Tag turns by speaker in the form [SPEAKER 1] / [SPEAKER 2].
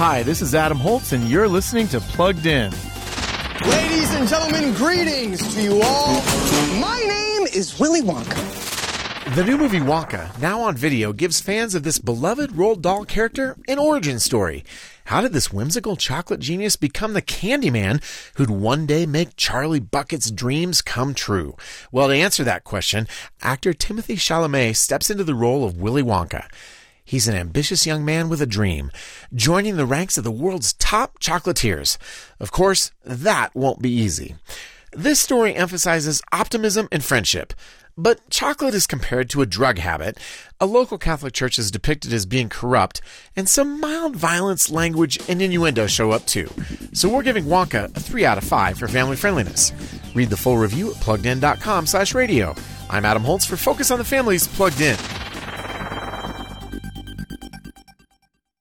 [SPEAKER 1] Hi, this is Adam Holz, and you're listening to Plugged In.
[SPEAKER 2] Ladies and gentlemen, greetings to you all. My name is Willy Wonka.
[SPEAKER 3] The new movie Wonka, now on video, gives fans of this beloved Roald Dahl character an origin story. How did this whimsical chocolate genius become the Candyman who'd one day make Charlie Bucket's dreams come true? Well, to answer that question, actor Timothée Chalamet steps into the role of Willy Wonka. He's an ambitious young man with a dream, joining the ranks of the world's top chocolatiers. Of course, that won't be easy. This story emphasizes optimism and friendship. But chocolate is compared to a drug habit. A local Catholic church is depicted as being corrupt, and some mild violence, language, and innuendo show up too. So we're giving Wonka a 3 out of 5 for family friendliness. Read the full review at pluggedin.com slash radio. I'm Adam Holz for Focus on the Families Plugged In.